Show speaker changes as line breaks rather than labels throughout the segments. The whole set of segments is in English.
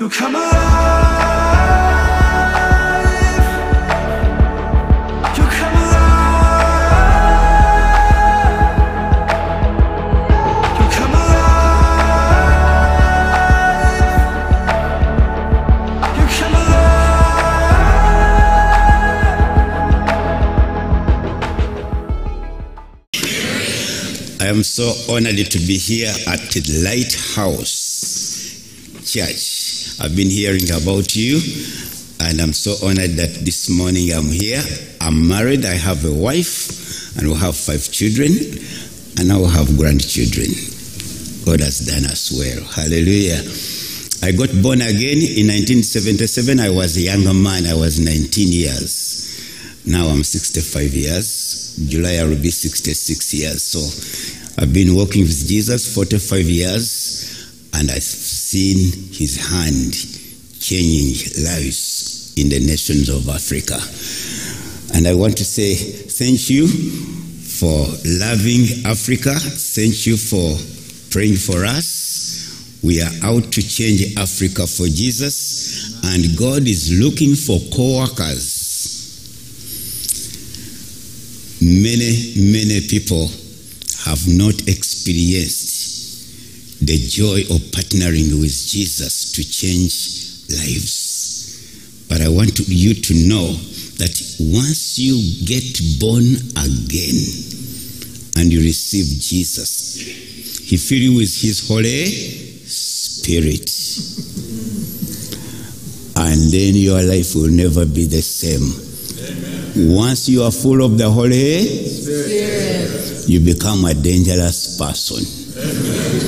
You come alive. You come alive. You come alive. You come alive.
I am so honored to be here at the Lighthouse Church. I've been hearing about you, and I'm so honored that this morning I'm here. I'm married, I have a wife, and we have five children, and I will have grandchildren. God has done us well. Hallelujah. I got born again in 1977. I was a younger man, I was 19 years. Now I'm 65 years. July I will be 66 years. So I've been working with Jesus 45 years, and I've seen his hand changing lives in the nations of Africa. And I want to say thank you for loving Africa. Thank you for praying for us. We are out to change Africa for Jesus, and God is looking for co workers. Many, many people have not experienced the joy of partnering with Jesus to change lives. But I want you to know that once you get born again and you receive Jesus, He fills you with His Holy Spirit. And then your life will never be the same. Once you are full of the Holy Spirit, you become a dangerous person.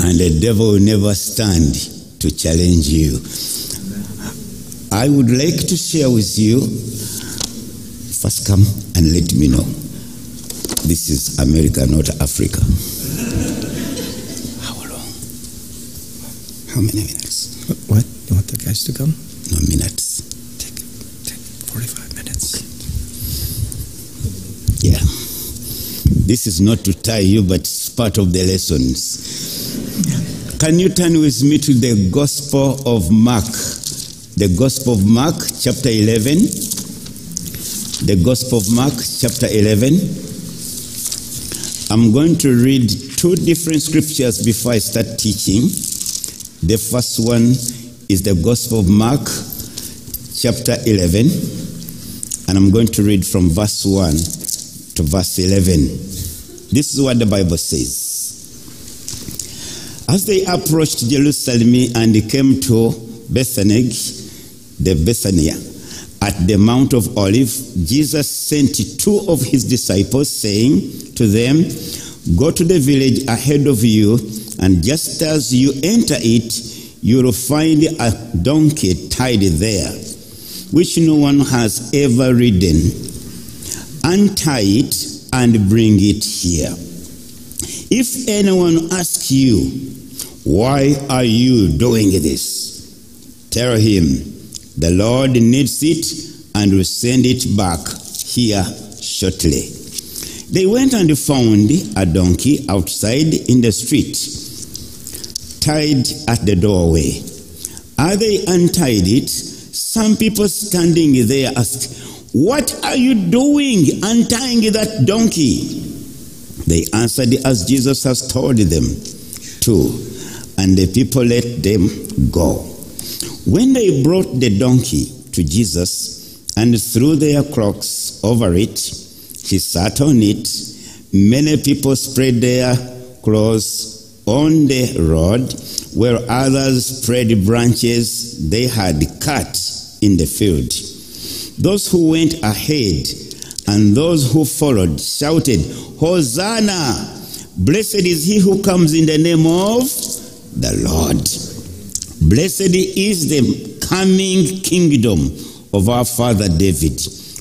And the devil will never stand to challenge you. I would like to share with you. First, come and let me know. This is America, not Africa. How long? How many minutes?
What? You want the guys to come?
No minutes.
Take, take 45 minutes.
Yeah. This is not to tie you, but it's part of the lessons. Can you turn with me to the Gospel of Mark? The Gospel of Mark, chapter 11. The Gospel of Mark, chapter 11. I'm going to read two different scriptures before I start teaching. The first one is the Gospel of Mark, chapter 11. And I'm going to read from verse 1 to verse 11. This is what the Bible says. As they approached Jerusalem and came to Bethany, the Bethania, at the Mount of Olives, Jesus sent two of his disciples, saying to them, Go to the village ahead of you, and just as you enter it, you will find a donkey tied there, which no one has ever ridden. Untie it and bring it here. If anyone asks you, Why are you doing this? Tell him, The Lord needs it and will send it back here shortly. They went and found a donkey outside in the street, tied at the doorway. As they untied it, some people standing there asked, What are you doing untying that donkey? They answered as Jesus has told them to, and the people let them go. When they brought the donkey to Jesus and threw their cloaks over it, he sat on it. Many people spread their clothes on the road, where others spread branches they had cut in the field. Those who went ahead and those who followed shouted, Hosanna! Blessed is he who comes in the name of the Lord. Blessed is the coming kingdom of our father David.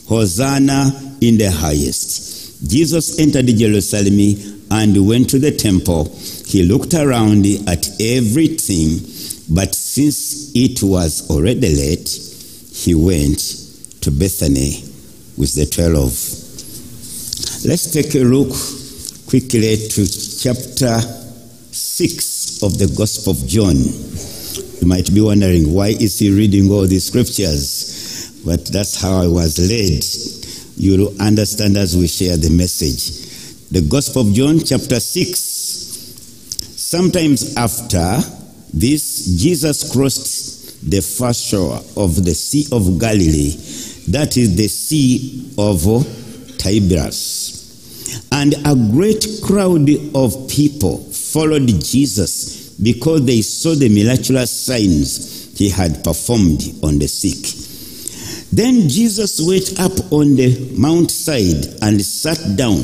Hosanna in the highest. Jesus entered Jerusalem and went to the temple. He looked around at everything, but since it was already late, he went to Bethany with the twelve. Let's take a look quickly to chapter 6 of the Gospel of John. You might be wondering why is he reading all these scriptures? But that's how I was led. You'll understand as we share the message. The Gospel of John, chapter 6. Sometimes after this, Jesus crossed the far shore of the Sea of Galilee, that is the Sea of Tiberias. And a great crowd of people followed Jesus because they saw the miraculous signs he had performed on the sick. Then Jesus went up on the mountainside and sat down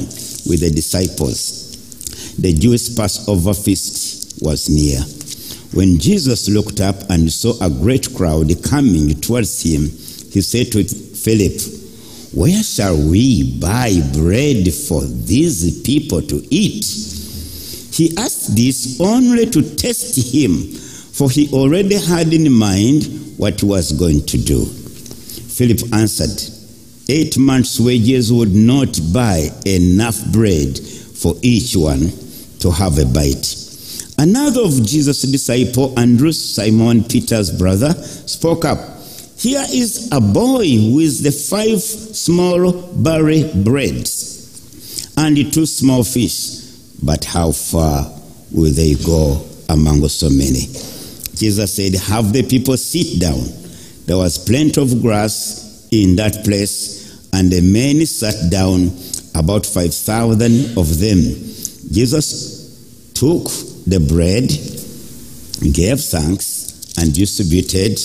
with the disciples. The Jewish Passover feast was near. When Jesus looked up and saw a great crowd coming towards him, he said to Philip, Where shall we buy bread for these people to eat? He asked this only to test him, for he already had in mind what he was going to do. Philip answered, Eight months' wages would not buy enough bread for each one to have a bite. Another of Jesus' disciple, Andrew, Simon Peter's brother, spoke up. Here is a boy with the five small barley breads and the two small fish. But how far will they go among so many? Jesus said, Have the people sit down. There was plenty of grass in that place, and the men sat down, about 5,000 of them. Jesus took the bread, gave thanks, and distributed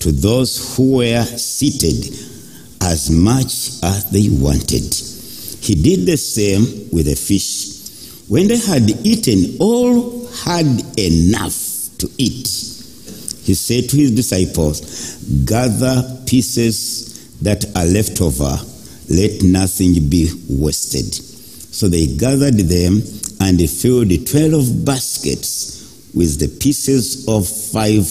to those who were seated as much as they wanted. He did the same with the fish. When they had eaten, all had enough to eat. He said to his disciples, Gather pieces that are left over, let nothing be wasted. So they gathered them and they filled twelve baskets with the pieces of five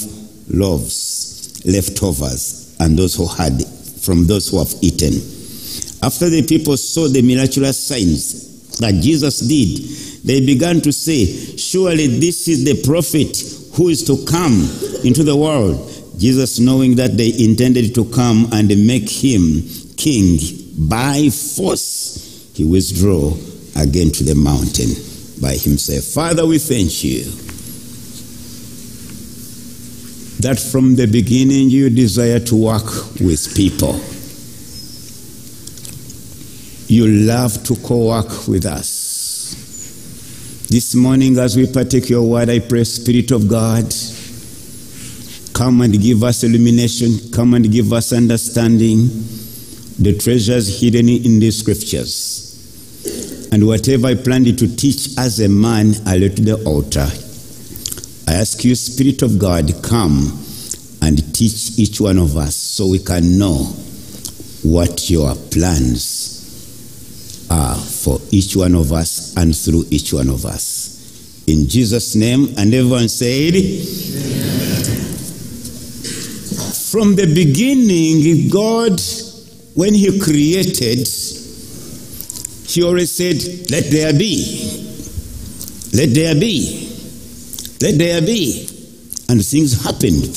loaves, leftovers, and those who had from those who have eaten. After the people saw the miraculous signs that Jesus did, they began to say, Surely this is the prophet who is to come into the world. Jesus, knowing that they intended to come and make him king by force, he withdrew again to the mountain by himself. Father, we thank you that from the beginning you desire to work with people. You love to co work with us. This morning, as we partake your word, I pray, Spirit of God, come and give us illumination, come and give us understanding, the treasures hidden in the scriptures. And whatever I planned to teach as a man, I lay to the altar. I ask you, Spirit of God, come and teach each one of us so we can know what your plans are for each one of us and through each one of us. In Jesus' name, and everyone said, From the beginning, God, when He created, He always said, Let there be. Let there be. Let there be. And things happened.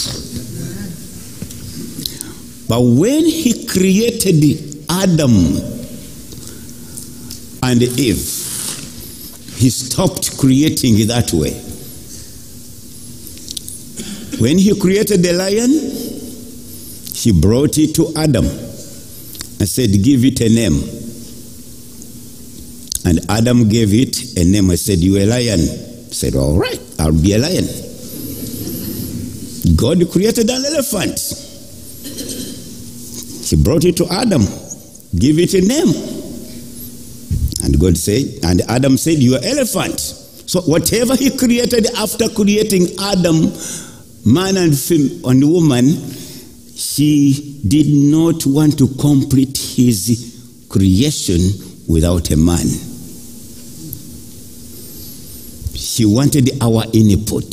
But when He created Adam and Eve, He stopped creating that way. When He created the lion, He brought it to Adam and said, Give it a name. And Adam gave it a name. I said, You a lion. Said, All right, I'll be a lion. God created an elephant. He brought it to Adam. Give it a name. And God said, and Adam said, You are elephant. So whatever he created after creating Adam, man and, fem- and woman, he did not want to complete his creation without a man. He wanted our input.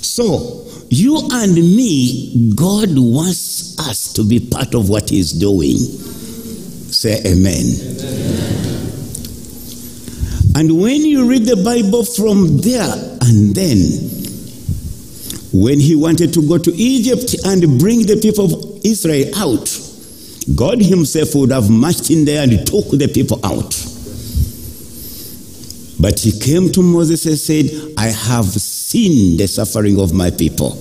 So, you and me, God wants us to be part of what He's doing. Say amen. And when you read the Bible from there and then, when he wanted to go to Egypt and bring the people of Israel out, God himself would have marched in there and took the people out. But he came to Moses and said, I have seen the suffering of my people.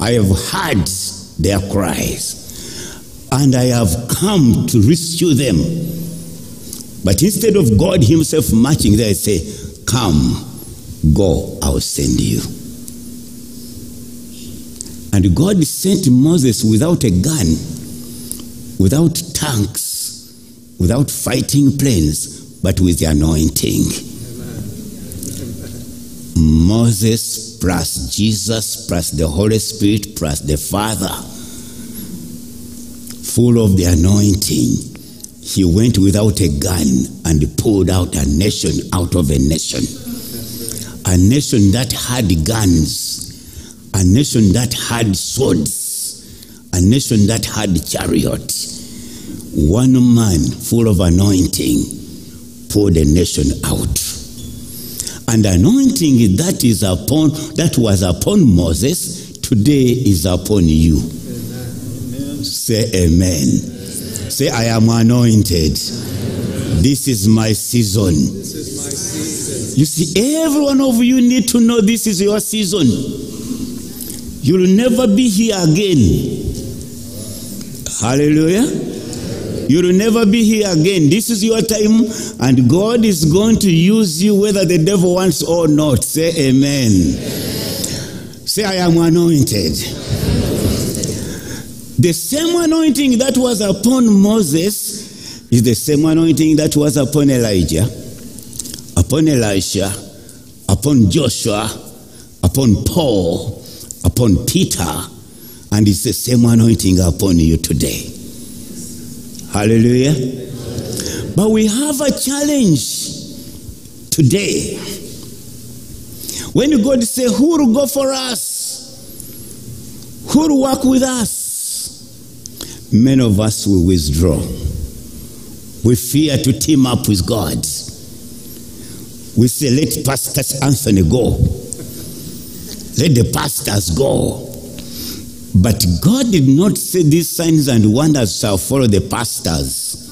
I have heard their cries, and I have come to rescue them. But instead of God himself marching there, he say, Come, go, I'll send you. And God sent Moses without a gun, without tanks, without fighting planes, but with the anointing. Moses plus Jesus plus the Holy Spirit plus the Father, full of the anointing, he went without a gun and pulled out a nation out of a nation. A nation that had guns, a nation that had swords, a nation that had chariots. One man full of anointing pulled a nation out. And anointing that is upon that was upon Moses today is upon you. Say amen. Say I am anointed. This is my season. You see, every one of you need to know this is your season. You'll never be here again. Hallelujah. You'll never be here again. This is your time, and God is going to use you whether the devil wants or not. Say amen. Say, I am anointed. The same anointing that was upon Moses is the same anointing that was upon Elijah, upon Elisha, upon Joshua, upon Paul, upon Peter, and it's the same anointing upon you today. Hallelujah. But we have a challenge today. When God say, who will go for us? Who will work with us? Many of us will withdraw. We fear to team up with God. We say, let Pastor Anthony go. Let the pastors go. But God did not say these signs and wonders shall follow the pastors.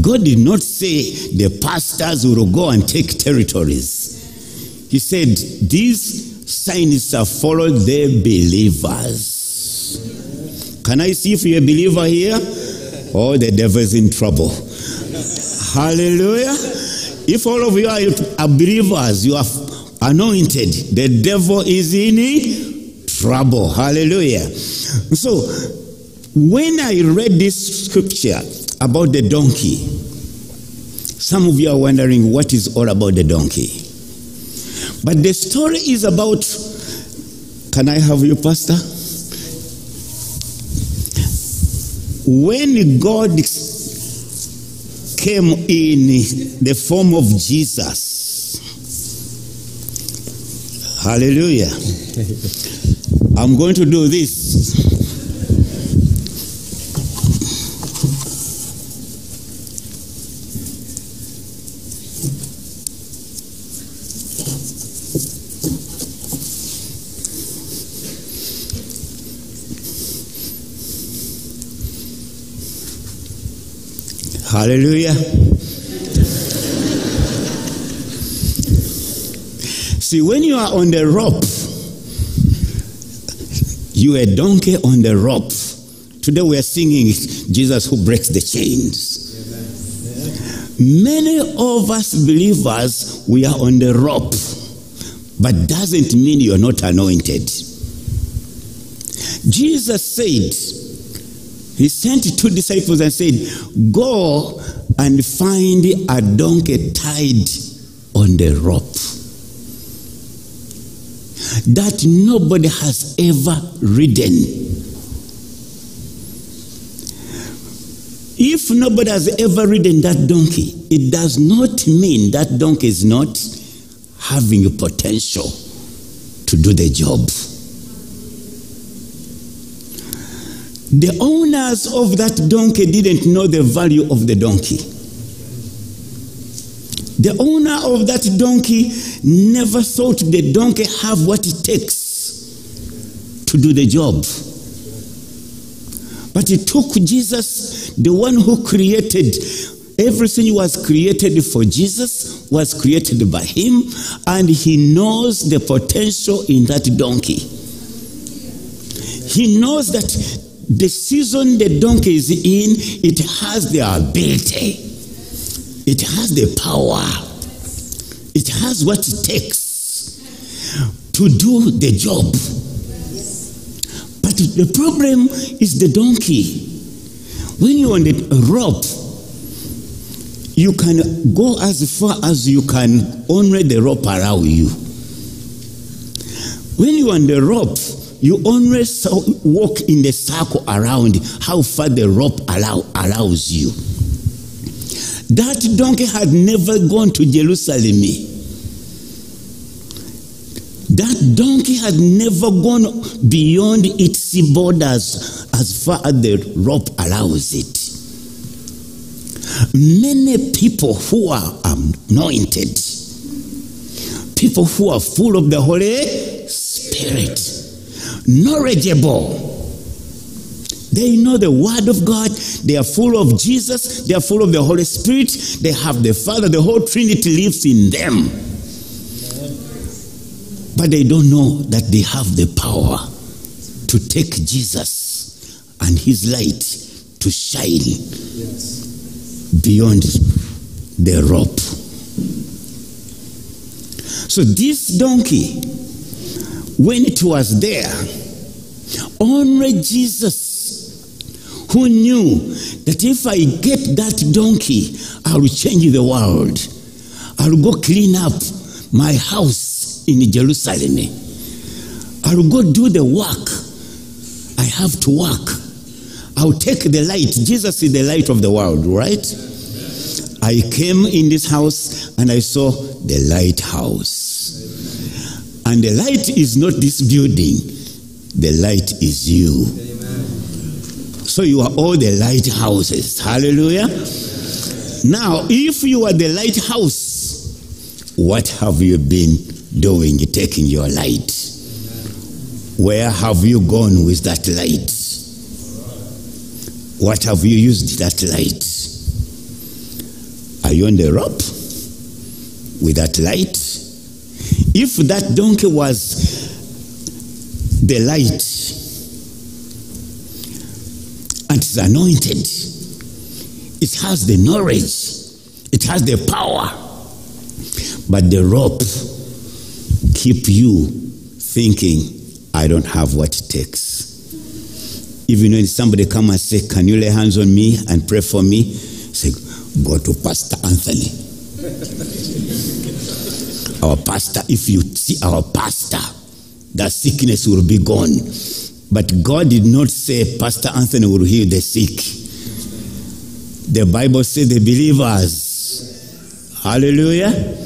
God did not say the pastors will go and take territories. He said these signs shall follow the believers. Can I see if you're a believer here? Oh, the devil is in trouble. Hallelujah. If all of you are believers, you are anointed, the devil is in trouble. Hallelujah. So, when I read this scripture about the donkey, some of you are wondering what is all about the donkey. But the story is about, can I have you, Pastor? When God came in the form of Jesus, hallelujah. I'm going to do this. Hallelujah. See, when you are on the rope, you a donkey on the rope. Today we are singing Jesus who breaks the chains. Many of us believers, we are on the rope, but doesn't mean you're not anointed. Jesus said, He sent two disciples and said, Go and find a donkey tied on the rope that nobody has ever ridden. If nobody has ever ridden that donkey, it does not mean that donkey is not having a potential to do the job. The owners of that donkey didn't know the value of the donkey. The owner of that donkey never thought the donkey have what it takes to do the job. But it took Jesus, the one who created everything was created for Jesus, was created by him, and he knows the potential in that donkey. He knows that the season the donkey is in, it has the ability, it has the power, it has what it takes to do the job. But the problem is the donkey. When you're on the rope, you can go as far as you can only the rope allow you. When you're on the rope, you so- walk in the circle around how far the rope allow, allows you. That donkey had never gone to Jerusalem. That donkey had never gone beyond its borders as far as the rope allows it. Many people who are anointed, people who are full of the Holy Spirit, knowledgeable, they know the Word of God. They are full of Jesus. They are full of the Holy Spirit. They have the Father. The whole Trinity lives in them. But they don't know that they have the power to take Jesus and his light to shine beyond the rope. So this donkey, when it was there, only Jesus who knew that if I get that donkey, I will change the world. I'll go clean up my house in Jerusalem. I'll go do the work. I have to work. I'll take the light. Jesus is the light of the world, right? I came in this house and I saw the lighthouse. And the light is not this building, the light is you. So you are all the lighthouses. Hallelujah. Now, if you are the lighthouse, what have you been doing taking your light? Where have you gone with that light? What have you used that light? Are you on the rope with that light? If that donkey was the light is anointed, it has the knowledge, it has the power, but the rope keep you thinking, I don't have what it takes. Even when somebody come and say, Can you lay hands on me and pray for me? Say, Go to Pastor Anthony. our pastor, if you see our pastor, that sickness will be gone. But God did not say Pastor Anthony will heal the sick. The Bible says the believers. Hallelujah.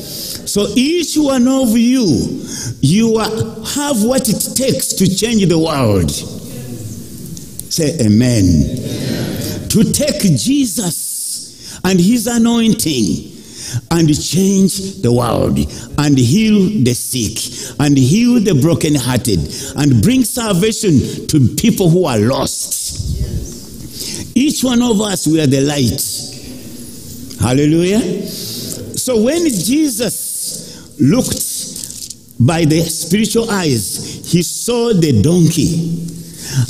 So each one of you, you have what it takes to change the world. Say amen. To take Jesus and his anointing and change the world and heal the sick and heal the brokenhearted and bring salvation to people who are lost. Each one of us, we are the light. Hallelujah. So when Jesus looked by the spiritual eyes, he saw the donkey.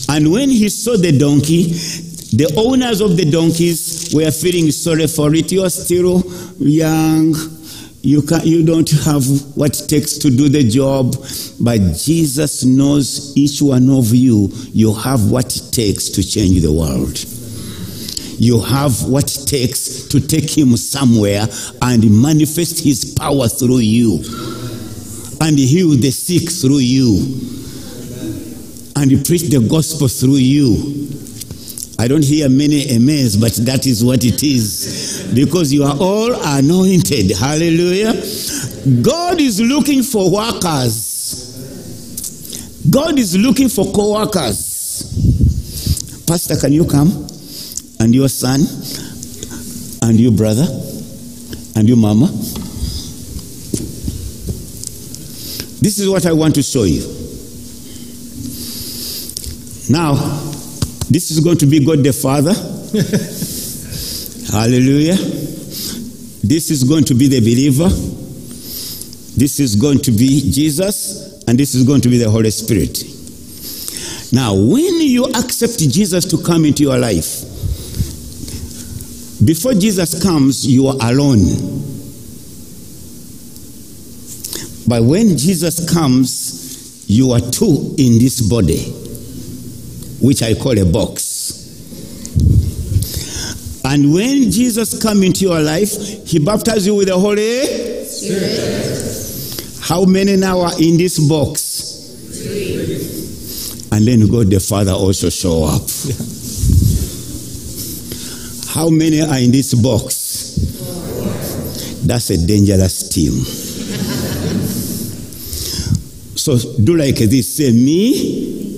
And when he saw the donkey, the owners of the donkeys were feeling sorry for it. You are still young. You, can, you don't have what it takes to do the job. But Jesus knows each one of you, you have what it takes to change the world. You have what it takes to take him somewhere and manifest his power through you and heal the sick through you and preach the gospel through you. I don't hear many amens, but that is what it is. Because you are all anointed. Hallelujah. God is looking for workers. God is looking for co workers. Pastor, can you come? And your son? And your brother? And your mama? This is what I want to show you. Now, this is going to be God the Father. Hallelujah. This is going to be the believer. This is going to be Jesus. And this is going to be the Holy Spirit. Now, when you accept Jesus to come into your life, before Jesus comes, you are alone. But when Jesus comes, you are two in this body, which I call a box. And when Jesus comes into your life, he baptizes you with the Holy Spirit. How many now are in this box? Three. And then God the Father also show up. How many are in this box? That's a dangerous team. So do like this. Say me.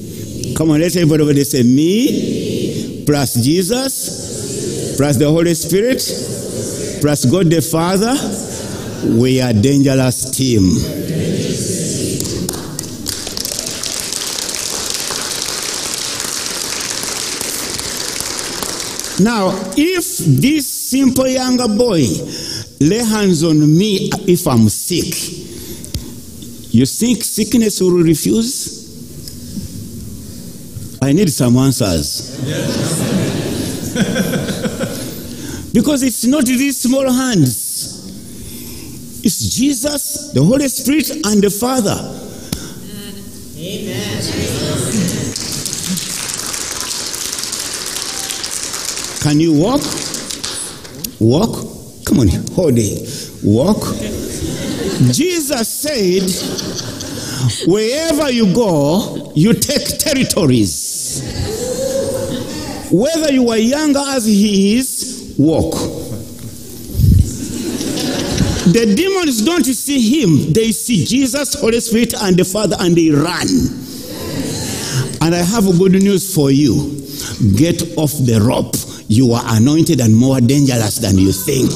Come on, let everybody over there say me plus Jesus plus the Holy Spirit plus God the Father. We are dangerous team. Now, if this simple younger boy lay hands on me if I'm sick, you think sickness will refuse? I need some answers. because it's not these small hands, it's Jesus, the Holy Spirit, and the Father. Amen. Can you walk? Walk? Come on, hold it. Walk. Jesus said, wherever you go, you take territories. Whether you are younger as he is, walk. The demons don't see him, they see Jesus, Holy Spirit, and the Father, and they run. And I have good news for you get off the rope. You are anointed and more dangerous than you think.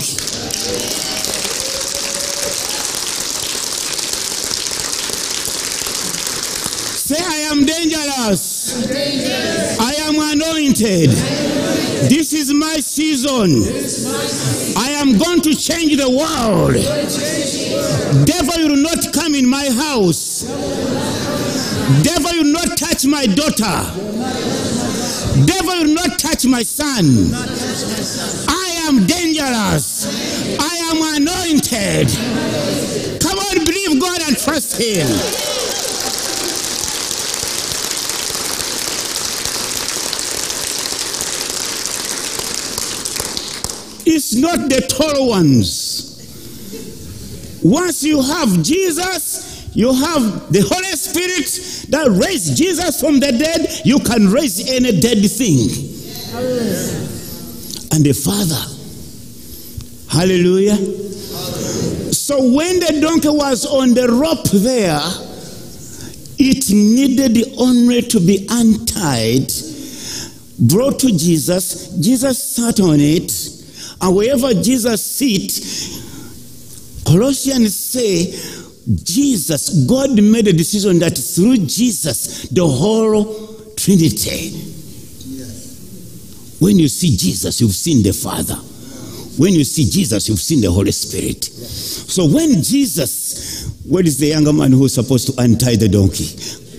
Say, I am I am anointed. This is my season. I am going to change the world. Devil, will not come in my house. Devil, will not touch my daughter. Devil, will not touch my son. I am dangerous. I am anointed. Come on, believe God and trust Him. Not the tall ones. Once you have Jesus, you have the Holy Spirit that raised Jesus from the dead, you can raise any dead thing. And the Father. Hallelujah. So when the donkey was on the rope there, it needed only to be untied, brought to Jesus. Jesus sat on it, and wherever Jesus sits, Colossians say, Jesus, God made a decision that through Jesus, the whole Trinity. When you see Jesus, you've seen the Father. When you see Jesus, you've seen the Holy Spirit. So when Jesus, where is the younger man who's supposed to untie the donkey?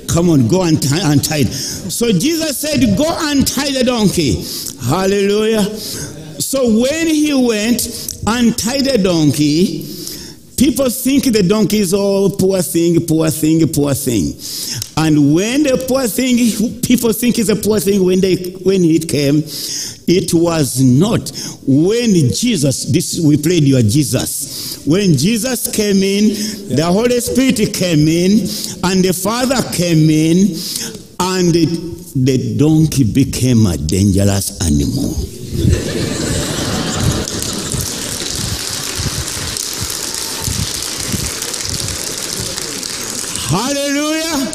Come on, go and untie. So Jesus said, Go untie the donkey. Hallelujah. So when he went, and tied the donkey, People think the donkey is all poor thing, poor thing, poor thing. And when the poor thing, people think it's a poor thing when they when it came, it was not. When Jesus, this we played your Jesus. When Jesus came in, the Holy Spirit came in, and the Father came in, and the, the donkey became a dangerous animal. Hallelujah.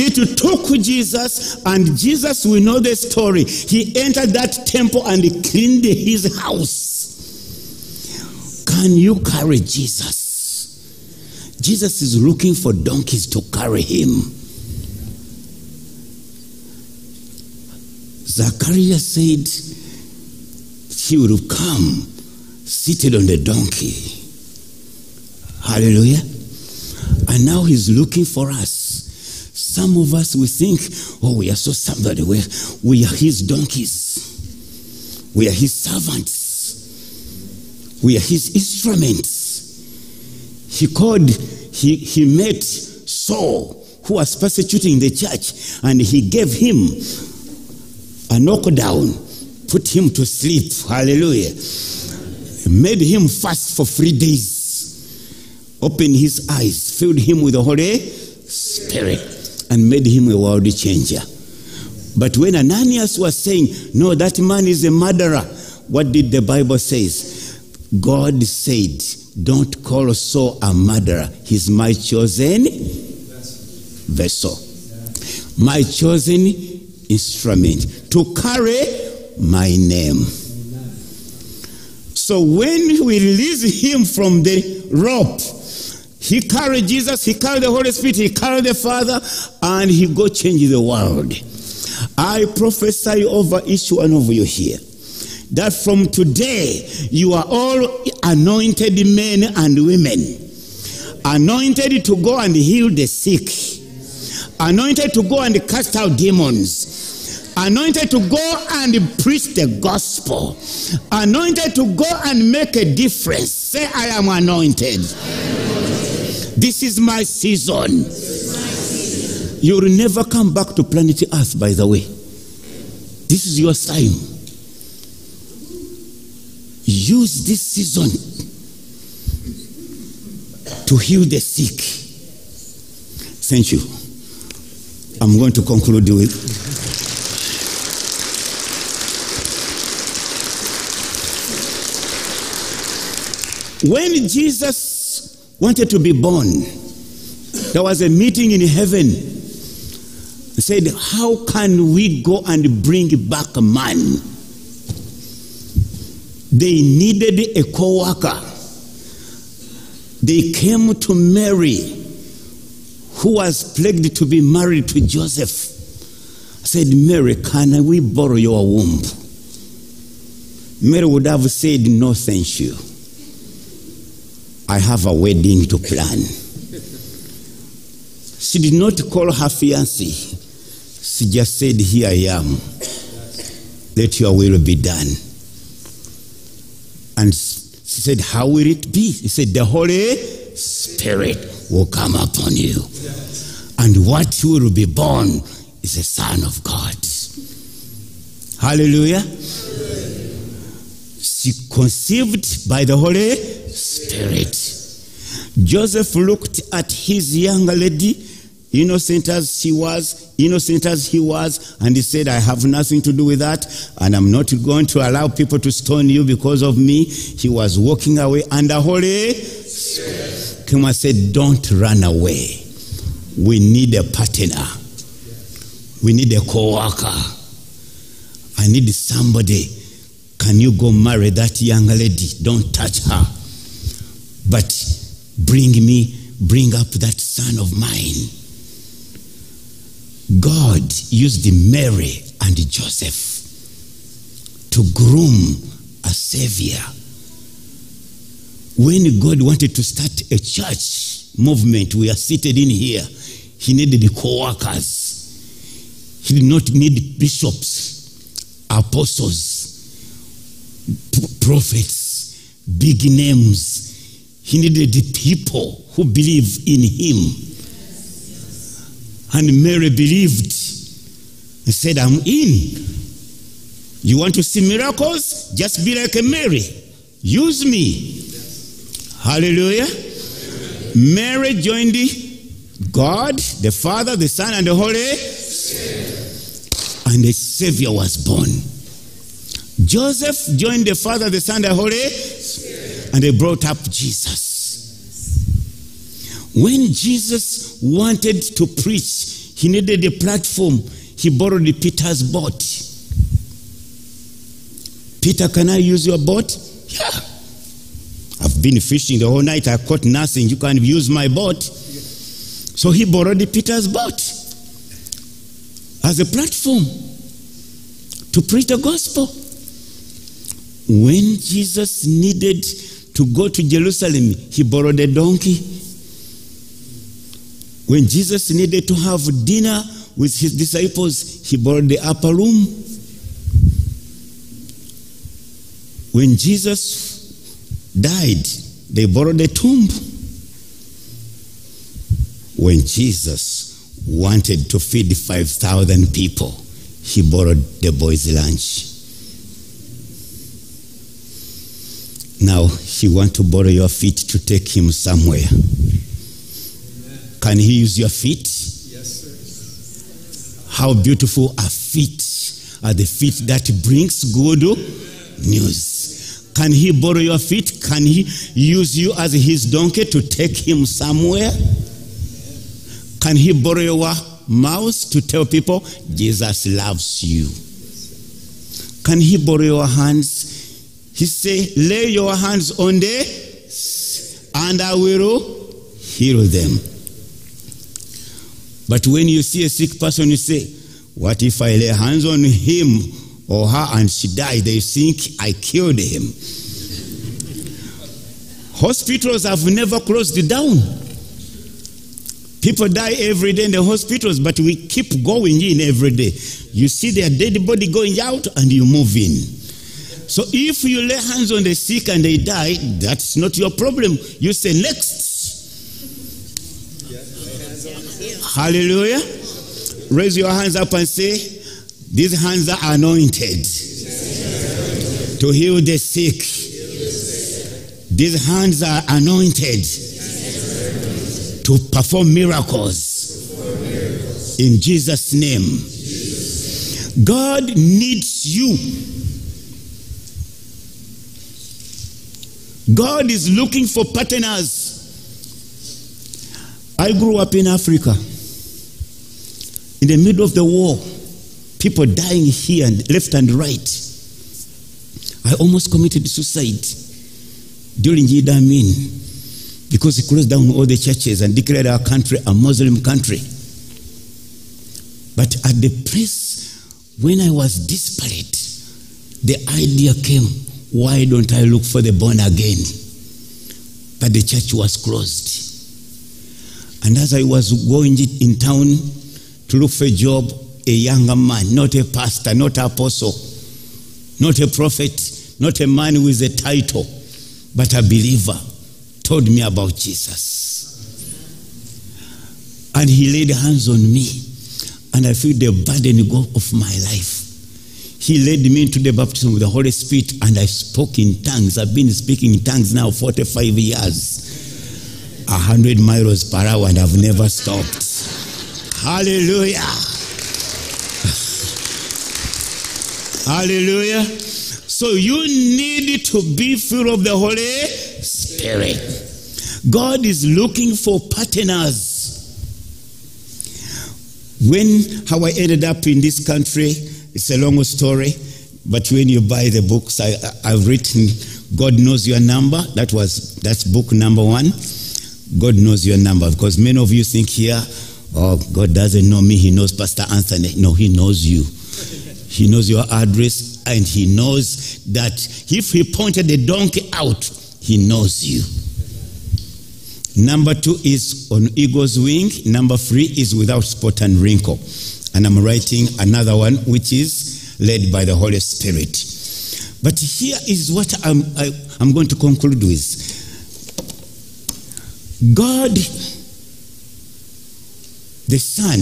It took Jesus, and Jesus, we know the story. He entered that temple and he cleaned his house. Can you carry Jesus? Jesus is looking for donkeys to carry him. Zacharias said he would come seated on the donkey. Hallelujah. And now he's looking for us. Some of us, we think, oh, we are so somebody. We, we are his donkeys. We are his servants. We are his instruments. He called, he, he met Saul, who was persecuting the church, and he gave him a knockdown, put him to sleep. Hallelujah. Made him fast for three days opened his eyes, filled him with the Holy Spirit, and made him a world changer. But when Ananias was saying, No, that man is a murderer, what did the Bible says? God said, Don't call Saul a murderer. He's my chosen vessel, my chosen instrument to carry my name. So when we release him from the rope, he carried Jesus, he carried the Holy Spirit, he carried the Father, and he go change the world. I prophesy over each one of you here that from today you are all anointed men and women, anointed to go and heal the sick, anointed to go and cast out demons, anointed to go and preach the gospel, anointed to go and make a difference. Say, I am anointed. This is my season. You will never come back to planet Earth, by the way. This is your time. Use this season to heal the sick. Thank you. I'm going to conclude with. When Jesus wanted to be born, there was a meeting in heaven. He said, How can we go and bring back a man? They needed a co worker. They came to Mary, who was plagued to be married to Joseph. Said, Mary, can we borrow your womb? Mary would have said, No, thank you. I have a wedding to plan. She did not call her fiancé. She just said, Here I am. Let your will be done. And she said, How will it be? He said, The Holy Spirit will come upon you. And what you will be born is a son of God. Hallelujah. Conceived by the Holy Spirit. Joseph looked at his young lady, innocent as she was, innocent as he was, and he said, I have nothing to do with that, and I'm not going to allow people to stone you because of me. He was walking away, and the Holy Spirit and said, Don't run away. We need a partner, we need a co worker. I need somebody. Can you go marry that young lady? Don't touch her. But bring me, bring up that son of mine. God used Mary and Joseph to groom a savior. When God wanted to start a church movement, we are seated in here, He needed co workers. He did not need bishops, apostles, prophets, big names. He needed people who believe in Him. And Mary believed and said, I'm in. You want to see miracles? Just be like a Mary. Use me. Hallelujah. Mary joined God, the Father, the Son, and the Holy And the Savior was born. Joseph joined the Father, the Son, the Holy And they brought up Jesus. When Jesus wanted to preach, he needed a platform. He borrowed Peter's boat. Peter, can I use your boat? Yeah. I've been fishing the whole night. I caught nothing. You can use my boat. So he borrowed Peter's boat as a platform to preach the gospel. When Jesus needed to go to Jerusalem, he borrowed a donkey. When Jesus needed to have dinner with his disciples, he borrowed the upper room. When Jesus died, they borrowed a tomb. When Jesus wanted to feed 5,000 people, he borrowed the boys' lunch. Now he want to borrow your feet to take him somewhere. Can he use your feet?
Yes, sir.
How beautiful are feet are the feet that brings good news. Can he borrow your feet? Can he use you as his donkey to take him somewhere? Can he borrow your mouth to tell people Jesus loves you? Can he borrow your hands? He say, lay your hands on the and I will heal them. But when you see a sick person, you say, What if I lay hands on him or her and she die? They think I killed him. Hospitals have never closed down. People die every day in the hospitals, but we keep going in every day. You see their dead body going out and you move in. So if you lay hands on the sick and they die, that's not your problem. You say next. Hallelujah. Raise your hands up and say, These hands are anointed to heal the sick. These hands are anointed to perform miracles. In Jesus' name. God needs you. God is looking for partners. I grew up in Africa. In the middle of the war, people dying here and left and right. I almost committed suicide during Idi Amin because he closed down all the churches and declared our country a Muslim country. But at the place when I was desperate, the idea came why don't I look for the born again? But the church was closed. And as I was going in town to look for a job, a younger man, not a pastor, not an apostle, not a prophet, not a man with a title, but a believer, told me about Jesus. And he laid hands on me, and I feel the burden go off my life. He led me into the baptism with the Holy Spirit, and I spoke in tongues. I've been speaking in tongues now 45 years, 100 miles per hour, and I've never stopped. Hallelujah. Hallelujah. So you need to be full of the Holy Spirit. God is looking for partners. When how I ended up in this country, it's a long story. But when you buy the books, I, I've written God knows your number. That was that's book number one. God knows your number because many of you think here, oh, God doesn't know me. He knows Pastor Anthony. No, He knows you. He knows your address and He knows that if He pointed the donkey out, He knows you. Number two is on eagle's wing. Number three is without spot and wrinkle. And I'm writing another one which is led by the Holy Spirit. But here is what I'm, I, I'm going to conclude with. God, the Son,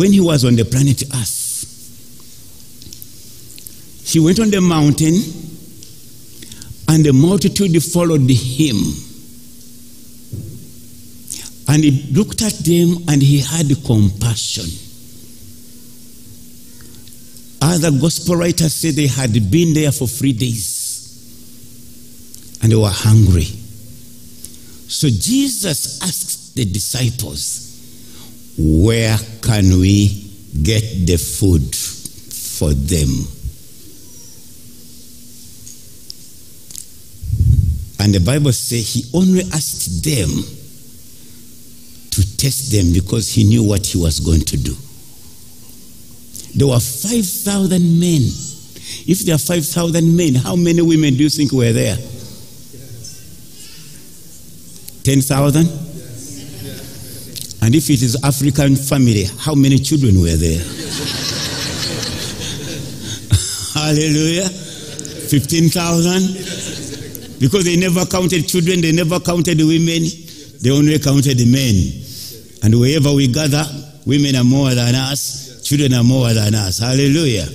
when he was on the planet Earth, he went on the mountain and the multitude followed him. And he looked at them and he had compassion. Other gospel writers say they had been there for three days and they were hungry. So Jesus asked the disciples, Where can we get the food for them? And the Bible says he only asked them test them because he knew what he was going to do. There were 5,000 men. If there are 5,000 men, how many women do you think were there? 10,000? And if it is African family, how many children were there? Hallelujah. 15,000? Because they never counted children, they never counted women, they only counted the men. And wherever we gather, women are more than us, children are more than us. Hallelujah.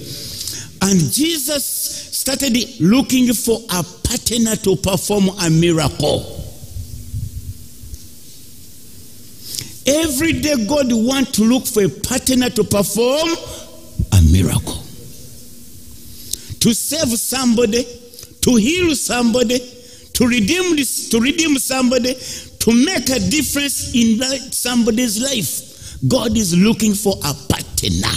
And Jesus started looking for a partner to perform a miracle. Every day, God wants to look for a partner to perform a miracle. To save somebody, to heal somebody, to redeem this, to redeem somebody, to make a difference in somebody's life. God is looking for a partner.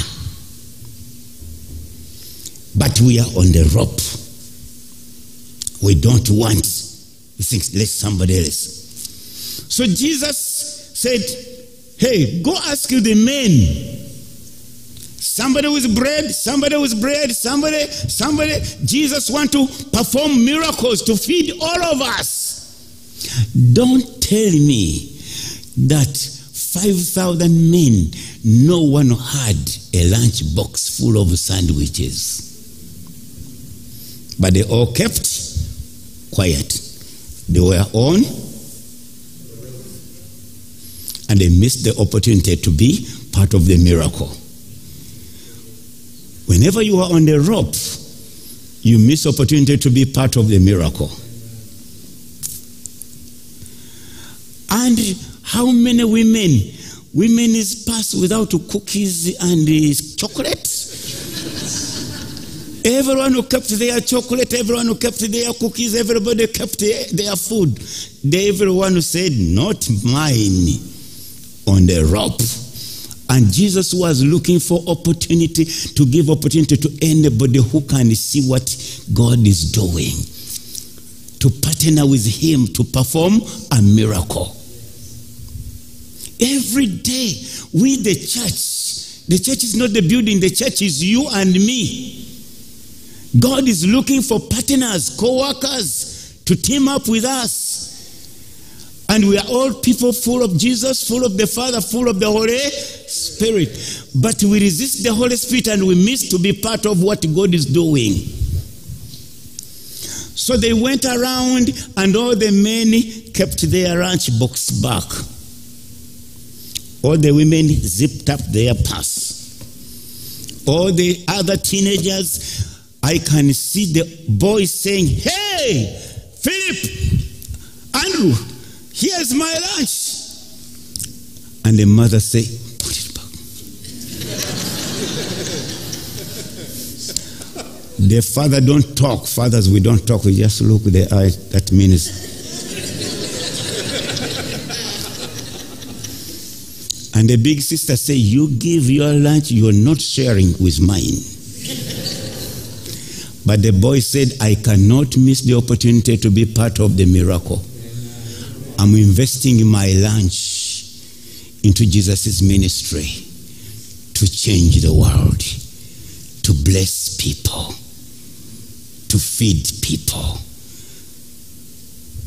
But we are on the rope. We don't want. Think, let somebody else. So Jesus said, Hey, go ask the men. Somebody with bread, somebody with bread, somebody, somebody. Jesus want to perform miracles to feed all of us. Don't tell me that 5,000 men, no one had a lunch box full of sandwiches. But they all kept quiet. They were on and they missed the opportunity to be part of the miracle. Whenever you are on the rope, you miss opportunity to be part of the miracle. And how many women? Women is passed without cookies and chocolate. Everyone who kept their chocolate, everyone who kept their cookies, everybody kept their food. Everyone who said, Not mine on the rope. And Jesus was looking for opportunity to give opportunity to anybody who can see what God is doing. To partner with Him to perform a miracle. Every day, we, the church, the church is not the building, the church is you and me. God is looking for partners, co workers to team up with us. And we are all people full of Jesus, full of the Father, full of the Holy Spirit. But we resist the Holy Spirit and we miss to be part of what God is doing. So they went around and all the men kept their lunch box back. All the women zipped up their purse. All the other teenagers, I can see the boys saying, Hey, Philip, Andrew, Here's my lunch. And the mother say, put it back. the father don't talk. Fathers, we don't talk. We just look with the eye. That means. And the big sister say, you give your lunch, you're not sharing with mine. but the boy said, I cannot miss the opportunity to be part of the miracle. I'm investing my lunch into Jesus' ministry to change the world, to bless people, to feed people.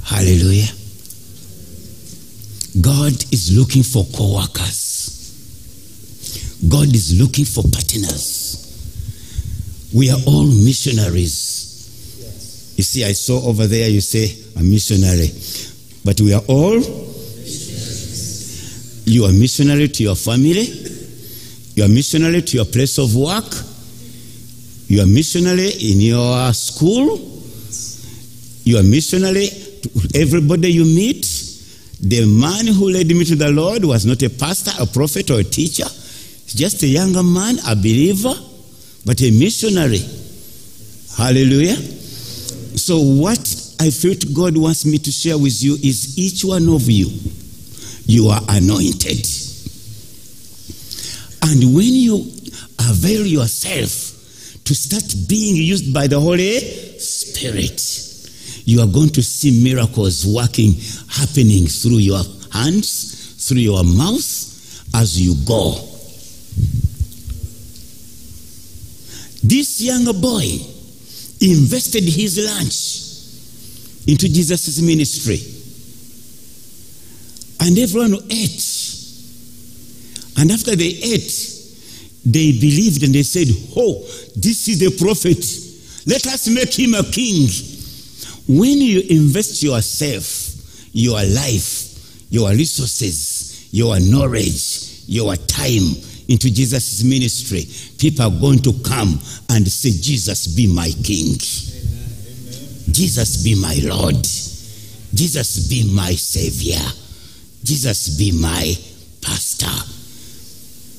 Hallelujah. God is looking for co workers, God is looking for partners. We are all missionaries. You see, I saw over there, you say, a missionary. But we are all. You are missionary to your family. You are missionary to your place of work. You are missionary in your school. You are missionary to everybody you meet. The man who led me to the Lord was not a pastor, a prophet, or a teacher. Just a younger man, a believer, but a missionary. Hallelujah. So, what I felt God wants me to share with you is each one of you, you are anointed. And when you avail yourself to start being used by the Holy Spirit, you are going to see miracles working, happening through your hands, through your mouth as you go. This young boy invested his lunch into Jesus' ministry. And everyone ate. And after they ate, they believed and they said, Oh, this is the prophet. Let us make him a king. When you invest yourself, your life, your resources, your knowledge, your time into Jesus' ministry, people are going to come and say, Jesus, be my king. Jesus, be my Lord. Jesus, be my Savior. Jesus, be my pastor.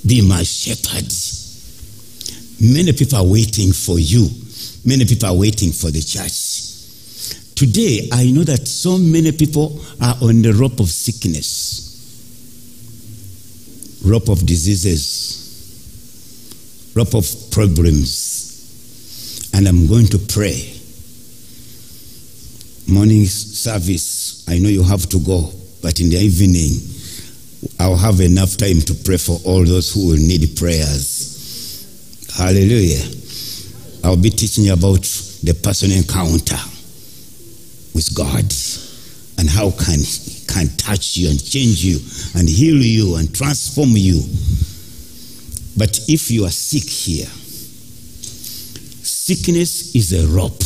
Be my shepherd. Many people are waiting for you. Many people are waiting for the church. Today, I know that so many people are on the rope of sickness, rope of diseases, rope of problems. And I'm going to pray. Morning service, I know you have to go, but in the evening, I'll have enough time to pray for all those who will need prayers. Hallelujah. I'll be teaching about the personal encounter with God and how can can touch you and change you and heal you and transform you. But if you are sick here, sickness is a rope.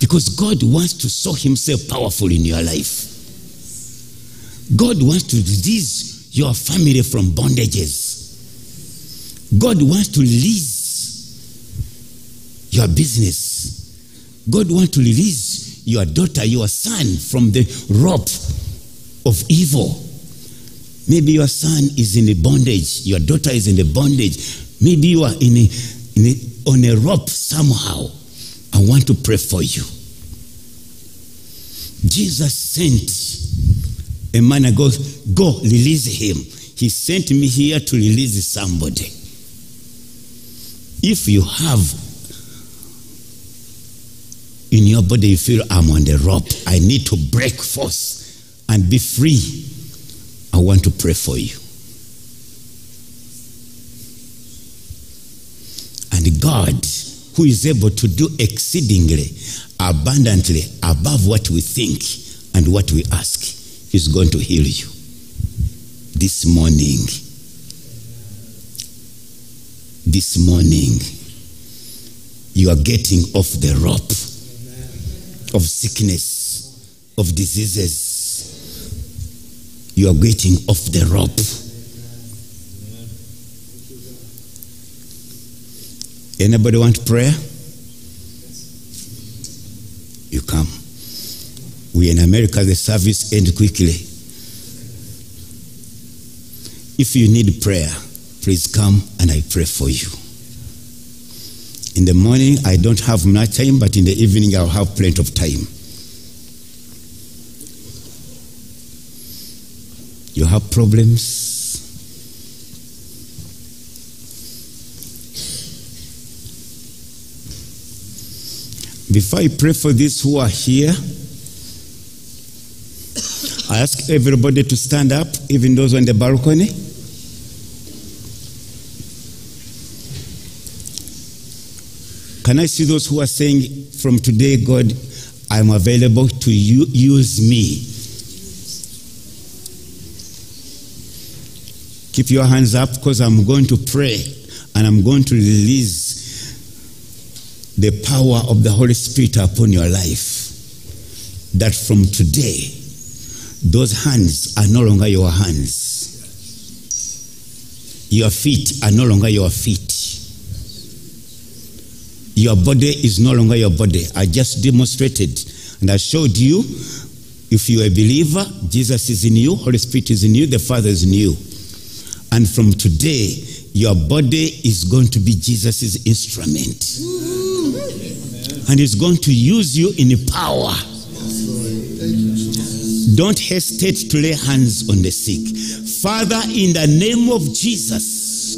Because God wants to show himself powerful in your life. God wants to release your family from bondages. God wants to release your business. God wants to release your daughter, your son from the rope of evil. Maybe your son is in a bondage, your daughter is in a bondage. Maybe you are in a, in a, on a rope somehow. I want to pray for you. Jesus sent a man and goes, Go, release him. He sent me here to release somebody. If you have in your body, you feel I'm on the rope, I need to break force and be free. I want to pray for you. And God, who is able to do exceedingly, abundantly, above what we think and what we ask, is going to heal you this morning. This morning, you are getting off the rope of sickness, of diseases. You are getting off the rope. Anybody want prayer? You come. We in America, the service end quickly. If you need prayer, please come and I pray for you. In the morning, I don't have much time, but in the evening, I'll have plenty of time. You have problems? Before I pray for these who are here, I ask everybody to stand up, even those on the balcony. Can I see those who are saying, from today, God, I'm available to use me? Keep your hands up because I'm going to pray and I'm going to release the power of the Holy Spirit upon your life. That from today, those hands are no longer your hands. Your feet are no longer your feet. Your body is no longer your body. I just demonstrated and I showed you if you are a believer, Jesus is in you, Holy Spirit is in you, the Father is in you. And from today, your body is going to be Jesus' instrument. And he's going to use you in power. Don't hesitate to lay hands on the sick. Father, in the name of Jesus,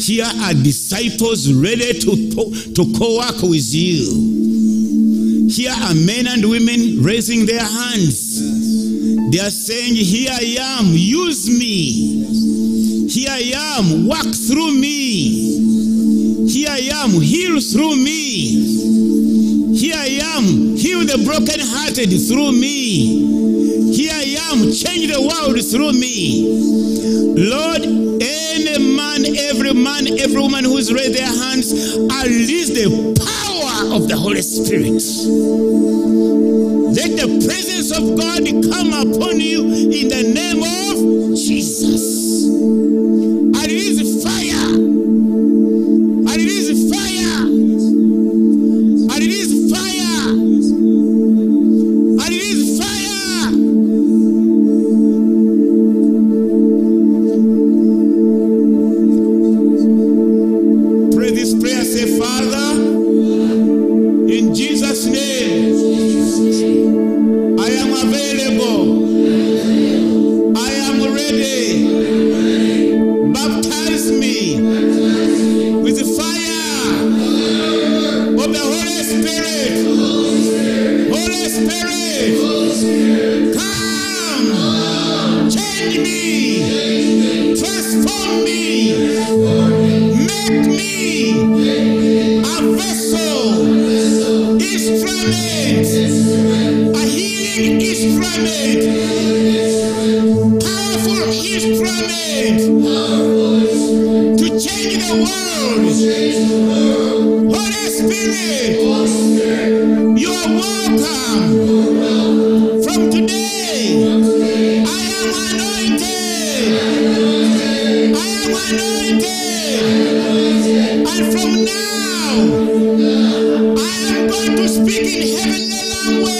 here are disciples ready to, to co-work with you. Here are men and women raising their hands. They are saying, here I am, use me. Here I am, work through me. Here I am, heal through me. Here I am, heal the brokenhearted through me. Here I am, change the world through me. Lord, any every man, every woman who's raised their hands, release the power of the Holy Spirit. Let the presence of God come upon you in the name of Jesus. Unleash fire in heaven along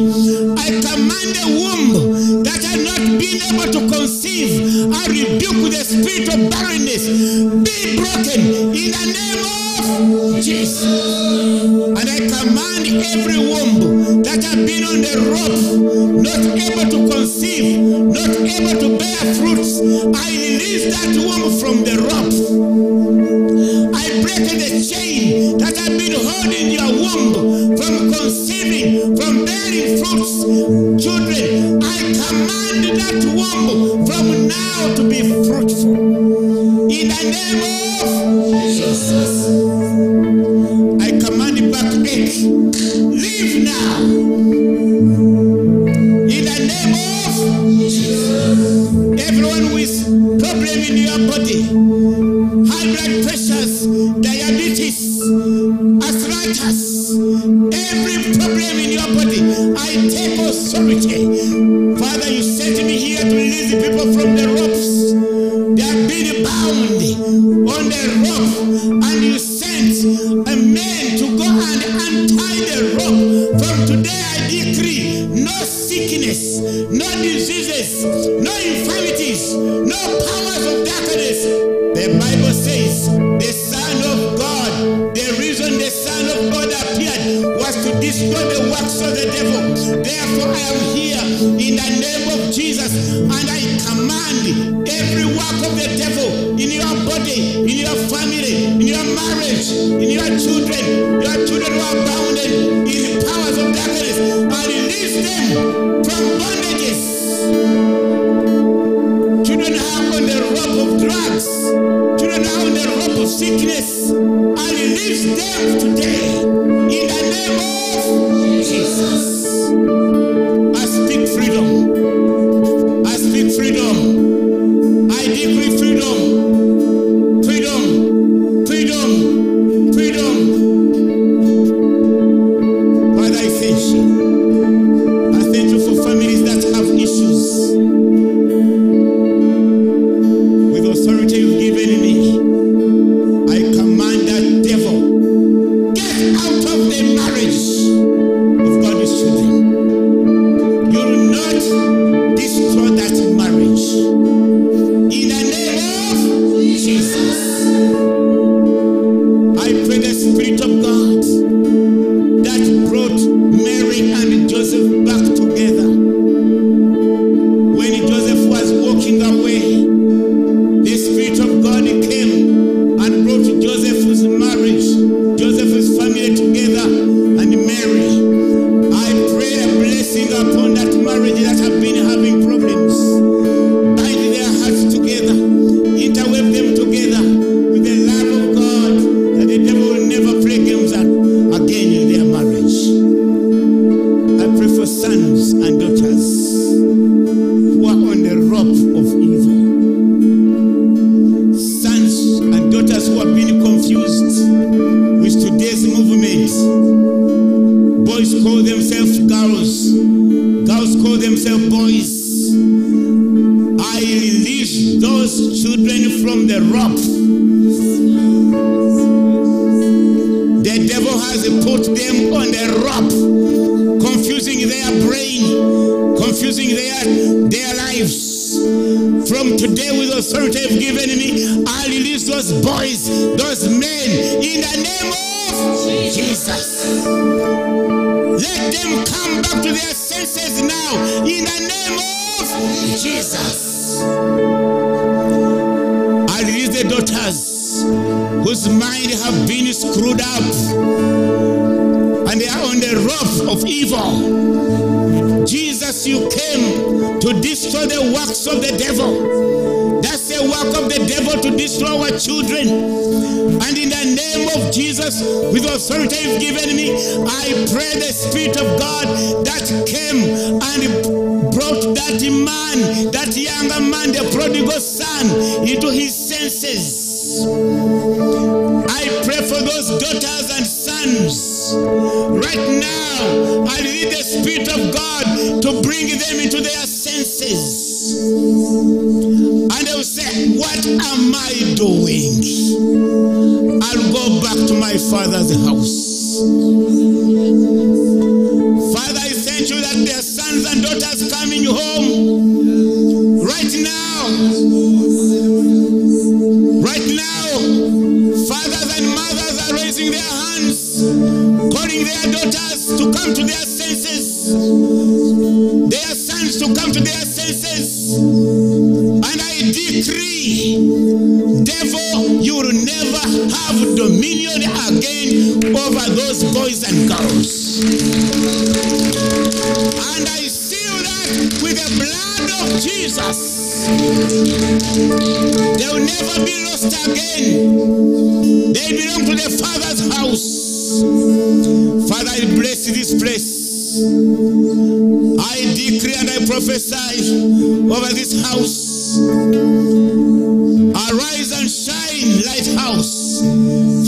I command a womb that has not been able to conceive. I rebuke the spirit of barrenness. Be broken in the name of Jesus. And I command every womb that has been on the rope, not able to conceive, not able to bear fruits. I release that womb from the sickness. I release them today the rope. The devil has put them on the rope, confusing their brain, confusing their, their lives. From today, with authority you've given me, I release those boys, those men, in the name of Jesus. Let them come back to their senses now, in the name of Jesus. I release the daughters whose mind have been screwed up and they are on the rope of evil. Jesus, you came to destroy the works of the devil. That's the work of the devil to destroy our children. And in the name of Jesus, with authority you've given me, I pray the Spirit of God that came and brought that man, that younger man, the prodigal son, into his senses. I pray for those daughters and sons. Right now, I need the Spirit of God to bring them into their senses. And they will say, What am I doing? I'll go back to my father's house. Again over those boys and girls. And I seal that with the blood of Jesus. They will never be lost again. They belong to the Father's house. Father, I bless this place. I decree and I prophesy over this house. Arise and shine, lighthouse,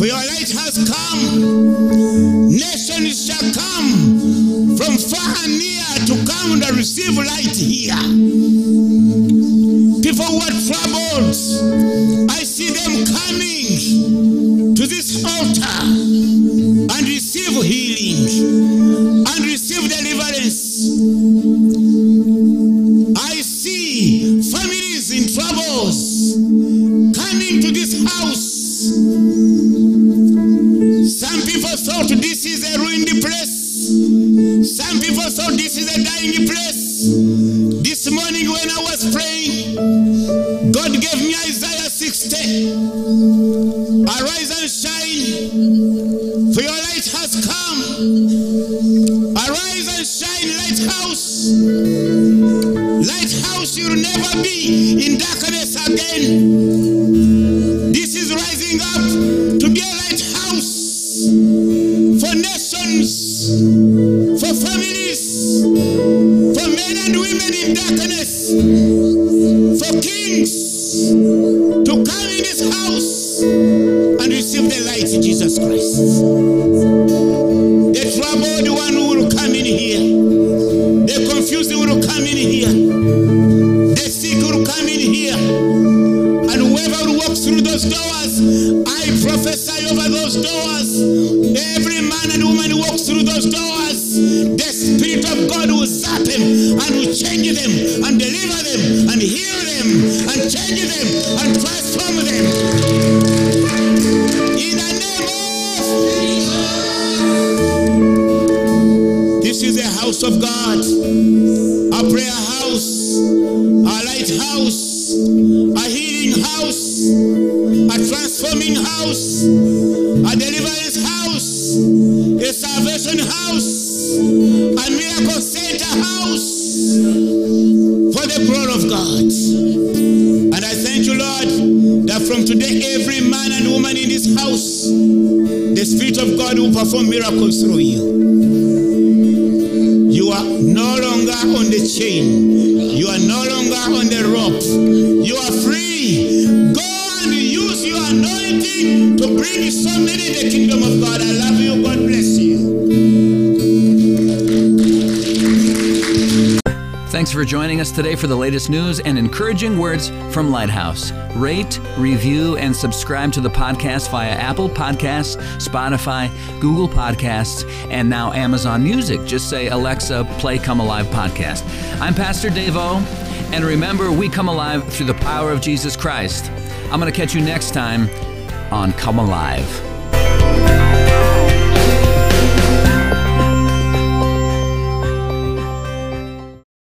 for your light has come. Nations shall come from far and near to come and receive light here. One will come in here. The confused will come in here. The sick will come in here. And whoever walk through those doors, I prophesy over those doors. Every man and woman who walks through those doors, the Spirit of God will zap them and will change them and deliver them and heal them and change them and transform them. Of God,
today for the latest news and encouraging words from Lighthouse. Rate, review, and subscribe to the podcast via Apple Podcasts, Spotify, Google Podcasts, and now Amazon Music. Just say, Alexa, play Come Alive podcast. I'm Pastor Dave O, and remember, we come alive through the power of Jesus Christ. I'm going to catch you next time on Come Alive.